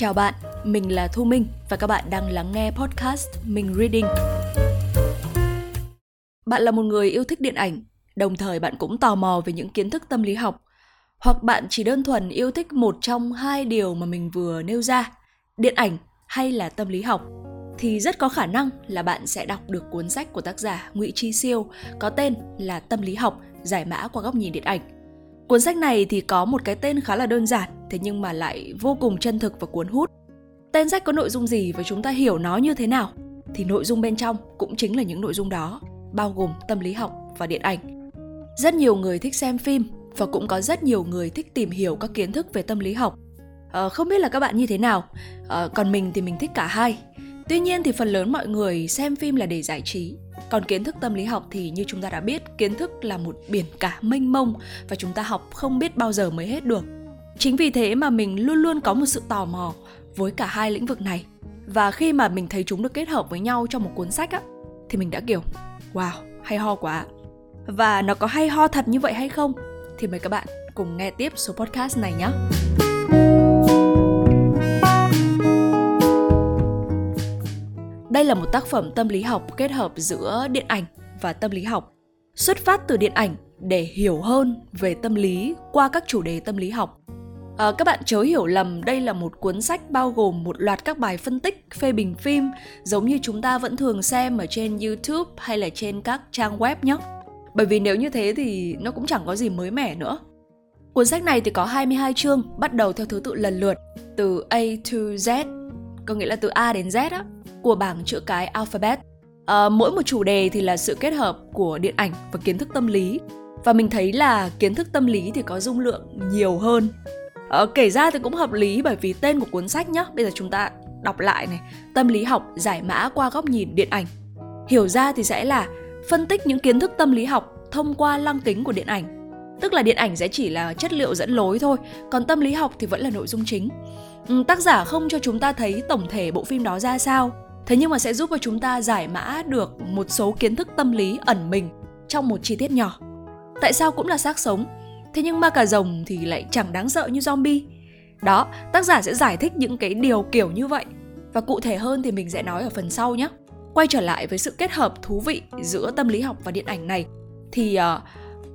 Chào bạn, mình là Thu Minh và các bạn đang lắng nghe podcast Mình Reading. Bạn là một người yêu thích điện ảnh, đồng thời bạn cũng tò mò về những kiến thức tâm lý học, hoặc bạn chỉ đơn thuần yêu thích một trong hai điều mà mình vừa nêu ra, điện ảnh hay là tâm lý học thì rất có khả năng là bạn sẽ đọc được cuốn sách của tác giả Ngụy Chi Siêu có tên là Tâm lý học giải mã qua góc nhìn điện ảnh. Cuốn sách này thì có một cái tên khá là đơn giản, thế nhưng mà lại vô cùng chân thực và cuốn hút. Tên sách có nội dung gì và chúng ta hiểu nó như thế nào? Thì nội dung bên trong cũng chính là những nội dung đó, bao gồm tâm lý học và điện ảnh. Rất nhiều người thích xem phim và cũng có rất nhiều người thích tìm hiểu các kiến thức về tâm lý học. À, không biết là các bạn như thế nào, à, còn mình thì mình thích cả hai. Tuy nhiên thì phần lớn mọi người xem phim là để giải trí, còn kiến thức tâm lý học thì như chúng ta đã biết, kiến thức là một biển cả mênh mông và chúng ta học không biết bao giờ mới hết được. Chính vì thế mà mình luôn luôn có một sự tò mò với cả hai lĩnh vực này. Và khi mà mình thấy chúng được kết hợp với nhau trong một cuốn sách á, thì mình đã kiểu wow, hay ho quá. Và nó có hay ho thật như vậy hay không? Thì mời các bạn cùng nghe tiếp số podcast này nhé. Đây là một tác phẩm tâm lý học kết hợp giữa điện ảnh và tâm lý học. Xuất phát từ điện ảnh để hiểu hơn về tâm lý qua các chủ đề tâm lý học. À, các bạn chớ hiểu lầm đây là một cuốn sách bao gồm một loạt các bài phân tích, phê bình phim giống như chúng ta vẫn thường xem ở trên YouTube hay là trên các trang web nhé. Bởi vì nếu như thế thì nó cũng chẳng có gì mới mẻ nữa. Cuốn sách này thì có 22 chương, bắt đầu theo thứ tự lần lượt từ A to Z, có nghĩa là từ A đến Z á của bảng chữ cái alphabet. À, mỗi một chủ đề thì là sự kết hợp của điện ảnh và kiến thức tâm lý và mình thấy là kiến thức tâm lý thì có dung lượng nhiều hơn. Ờ, kể ra thì cũng hợp lý bởi vì tên của cuốn sách nhá, bây giờ chúng ta đọc lại này, tâm lý học giải mã qua góc nhìn điện ảnh. Hiểu ra thì sẽ là phân tích những kiến thức tâm lý học thông qua lăng kính của điện ảnh. Tức là điện ảnh sẽ chỉ là chất liệu dẫn lối thôi, còn tâm lý học thì vẫn là nội dung chính. Ừ, tác giả không cho chúng ta thấy tổng thể bộ phim đó ra sao, thế nhưng mà sẽ giúp cho chúng ta giải mã được một số kiến thức tâm lý ẩn mình trong một chi tiết nhỏ tại sao cũng là xác sống thế nhưng ma cà rồng thì lại chẳng đáng sợ như zombie. Đó tác giả sẽ giải thích những cái điều kiểu như vậy. Và cụ thể hơn thì mình sẽ nói ở phần sau nhé. Quay trở lại với sự kết hợp thú vị giữa tâm lý học và điện ảnh này thì uh,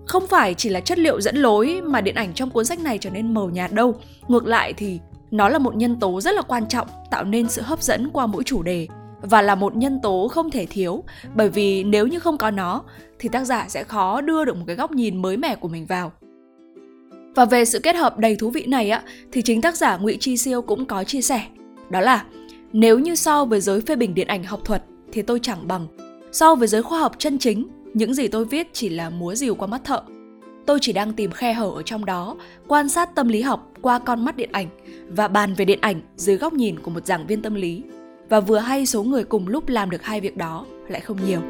không phải chỉ là chất liệu dẫn lối mà điện ảnh trong cuốn sách này trở nên mờ nhạt đâu. Ngược lại thì nó là một nhân tố rất là quan trọng tạo nên sự hấp dẫn qua mỗi chủ đề và là một nhân tố không thể thiếu. Bởi vì nếu như không có nó thì tác giả sẽ khó đưa được một cái góc nhìn mới mẻ của mình vào và về sự kết hợp đầy thú vị này á, thì chính tác giả Ngụy Chi Siêu cũng có chia sẻ. Đó là, nếu như so với giới phê bình điện ảnh học thuật thì tôi chẳng bằng. So với giới khoa học chân chính, những gì tôi viết chỉ là múa rìu qua mắt thợ. Tôi chỉ đang tìm khe hở ở trong đó, quan sát tâm lý học qua con mắt điện ảnh và bàn về điện ảnh dưới góc nhìn của một giảng viên tâm lý. Và vừa hay số người cùng lúc làm được hai việc đó lại không nhiều.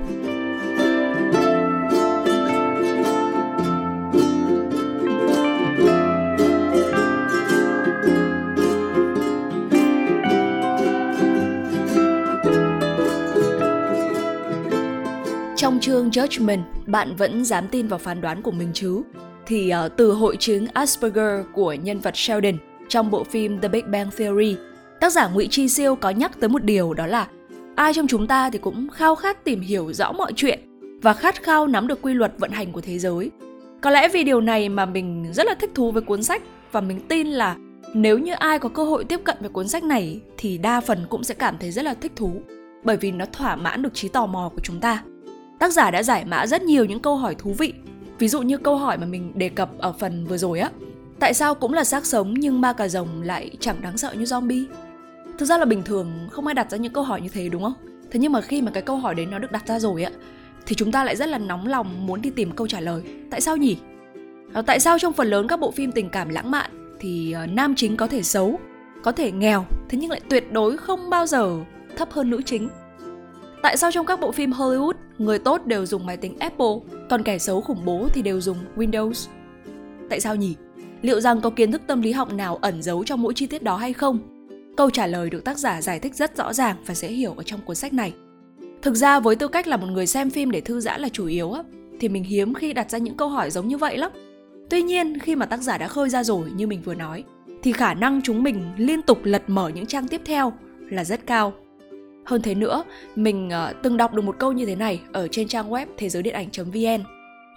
Chương Judgment, bạn vẫn dám tin vào phán đoán của mình chứ? Thì uh, từ hội chứng Asperger của nhân vật Sheldon trong bộ phim The Big Bang Theory Tác giả Ngụy Chi Siêu có nhắc tới một điều đó là ai trong chúng ta thì cũng khao khát tìm hiểu rõ mọi chuyện và khát khao nắm được quy luật vận hành của thế giới. Có lẽ vì điều này mà mình rất là thích thú với cuốn sách và mình tin là nếu như ai có cơ hội tiếp cận với cuốn sách này thì đa phần cũng sẽ cảm thấy rất là thích thú bởi vì nó thỏa mãn được trí tò mò của chúng ta. Tác giả đã giải mã rất nhiều những câu hỏi thú vị. Ví dụ như câu hỏi mà mình đề cập ở phần vừa rồi á. Tại sao cũng là xác sống nhưng ma cà rồng lại chẳng đáng sợ như zombie? thực ra là bình thường không ai đặt ra những câu hỏi như thế đúng không thế nhưng mà khi mà cái câu hỏi đấy nó được đặt ra rồi ạ thì chúng ta lại rất là nóng lòng muốn đi tìm câu trả lời tại sao nhỉ à, tại sao trong phần lớn các bộ phim tình cảm lãng mạn thì ờ, nam chính có thể xấu có thể nghèo thế nhưng lại tuyệt đối không bao giờ thấp hơn nữ chính tại sao trong các bộ phim hollywood người tốt đều dùng máy tính apple còn kẻ xấu khủng bố thì đều dùng windows tại sao nhỉ liệu rằng có kiến thức tâm lý học nào ẩn giấu trong mỗi chi tiết đó hay không Câu trả lời được tác giả giải thích rất rõ ràng và dễ hiểu ở trong cuốn sách này. Thực ra với tư cách là một người xem phim để thư giãn là chủ yếu á, thì mình hiếm khi đặt ra những câu hỏi giống như vậy lắm. Tuy nhiên, khi mà tác giả đã khơi ra rồi như mình vừa nói, thì khả năng chúng mình liên tục lật mở những trang tiếp theo là rất cao. Hơn thế nữa, mình uh, từng đọc được một câu như thế này ở trên trang web thế giới điện ảnh.vn.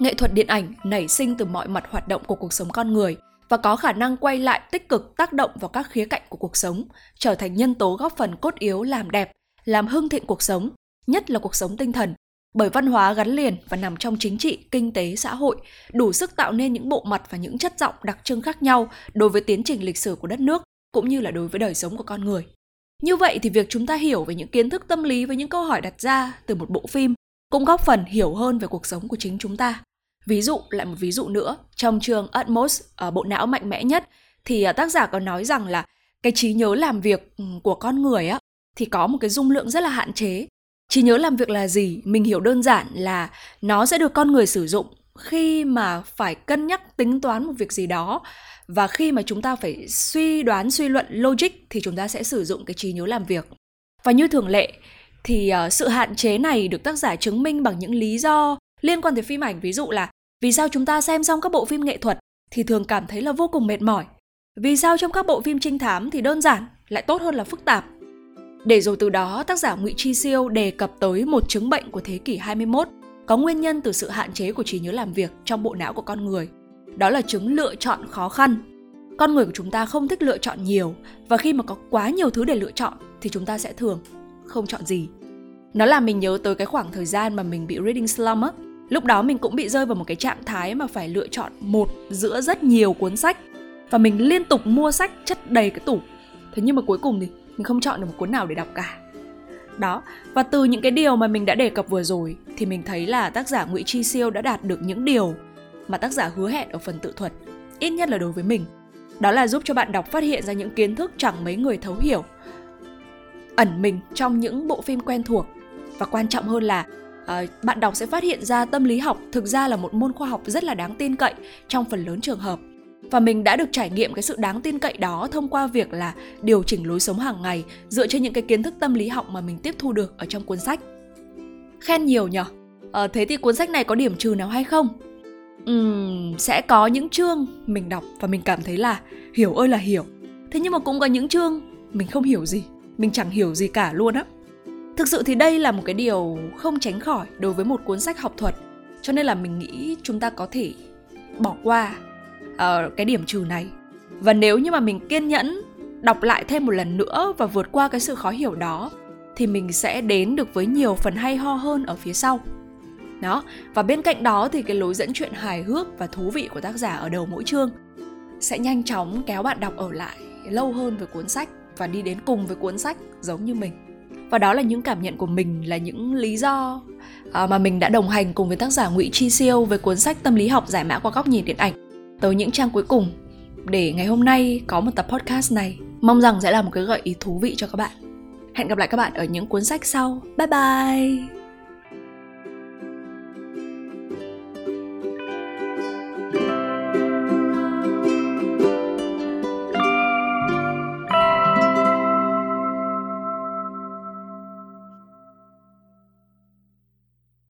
Nghệ thuật điện ảnh nảy sinh từ mọi mặt hoạt động của cuộc sống con người và có khả năng quay lại tích cực tác động vào các khía cạnh của cuộc sống, trở thành nhân tố góp phần cốt yếu làm đẹp, làm hưng thịnh cuộc sống, nhất là cuộc sống tinh thần. Bởi văn hóa gắn liền và nằm trong chính trị, kinh tế, xã hội, đủ sức tạo nên những bộ mặt và những chất giọng đặc trưng khác nhau đối với tiến trình lịch sử của đất nước, cũng như là đối với đời sống của con người. Như vậy thì việc chúng ta hiểu về những kiến thức tâm lý với những câu hỏi đặt ra từ một bộ phim cũng góp phần hiểu hơn về cuộc sống của chính chúng ta. Ví dụ, lại một ví dụ nữa, trong chương Atmos ở bộ não mạnh mẽ nhất thì ờ, tác giả có nói rằng là cái trí nhớ làm việc ừ, của con người á thì có một cái dung lượng rất là hạn chế. Trí nhớ làm việc là gì? Mình hiểu đơn giản là nó sẽ được con người sử dụng khi mà phải cân nhắc tính toán một việc gì đó và khi mà chúng ta phải suy đoán suy luận logic thì chúng ta sẽ sử dụng cái trí nhớ làm việc. Và như thường lệ thì uh, sự hạn chế này được tác giả chứng minh bằng những lý do liên quan tới phim ảnh. Ví dụ là vì sao chúng ta xem xong các bộ phim nghệ thuật thì thường cảm thấy là vô cùng mệt mỏi. Vì sao trong các bộ phim trinh thám thì đơn giản lại tốt hơn là phức tạp? Để rồi từ đó tác giả Ngụy Chi Siêu đề cập tới một chứng bệnh của thế kỷ 21 có nguyên nhân từ sự hạn chế của trí nhớ làm việc trong bộ não của con người. Đó là chứng lựa chọn khó khăn. Con người của chúng ta không thích lựa chọn nhiều, và khi mà có quá nhiều thứ để lựa chọn thì chúng ta sẽ thường không chọn gì. Nó làm mình nhớ tới cái khoảng thời gian mà mình bị reading slump á. Lúc đó mình cũng bị rơi vào một cái trạng thái mà phải lựa chọn một giữa rất nhiều cuốn sách, và mình liên tục mua sách chất đầy cái tủ. Thế nhưng mà cuối cùng thì mình không chọn được một cuốn nào để đọc cả đó. Và từ những cái điều mà mình đã đề cập vừa rồi thì mình thấy là tác giả ngụy chi siêu đã đạt được những điều mà tác giả hứa hẹn ở phần tự thuật, ít nhất là đối với mình. Đó là giúp cho bạn đọc phát hiện ra những kiến thức chẳng mấy người thấu hiểu, ẩn mình trong những bộ phim quen thuộc. Và quan trọng hơn là uh, bạn đọc sẽ phát hiện ra tâm lý học thực ra là một môn khoa học rất là đáng tin cậy trong phần lớn trường hợp và mình đã được trải nghiệm cái sự đáng tin cậy đó thông qua việc là điều chỉnh lối sống hàng ngày dựa trên những cái kiến thức tâm lý học mà mình tiếp thu được ở trong cuốn sách. Khen nhiều nhở? À, thế thì cuốn sách này có điểm trừ nào hay không? Uhm, sẽ có những chương mình đọc và mình cảm thấy là hiểu ơi là hiểu. Thế nhưng mà cũng có những chương mình không hiểu gì mình chẳng hiểu gì cả luôn á. Thực sự thì đây là một cái điều không tránh khỏi đối với một cuốn sách học thuật cho nên là mình nghĩ chúng ta có thể bỏ qua uh, cái điểm trừ này. Và nếu như mà mình kiên nhẫn đọc lại thêm một lần nữa và vượt qua cái sự khó hiểu đó thì mình sẽ đến được với nhiều phần hay ho hơn ở phía sau. Đó và bên cạnh đó thì cái lối dẫn chuyện hài hước và thú vị của tác giả ở đầu mỗi chương sẽ nhanh chóng kéo bạn đọc ở lại lâu hơn với cuốn sách và đi đến cùng với cuốn sách giống như mình. Và đó là những cảm nhận của mình là những lý do ờ, mà mình đã đồng hành cùng với tác giả Ngụy Chi Siêu về cuốn sách tâm lý học giải mã qua góc nhìn điện ảnh tới những trang cuối cùng. Để ngày hôm nay có một tập podcast này, mong rằng sẽ là một cái gợi ý thú vị cho các bạn. Hẹn gặp lại các bạn ở những cuốn sách sau. Bye bye!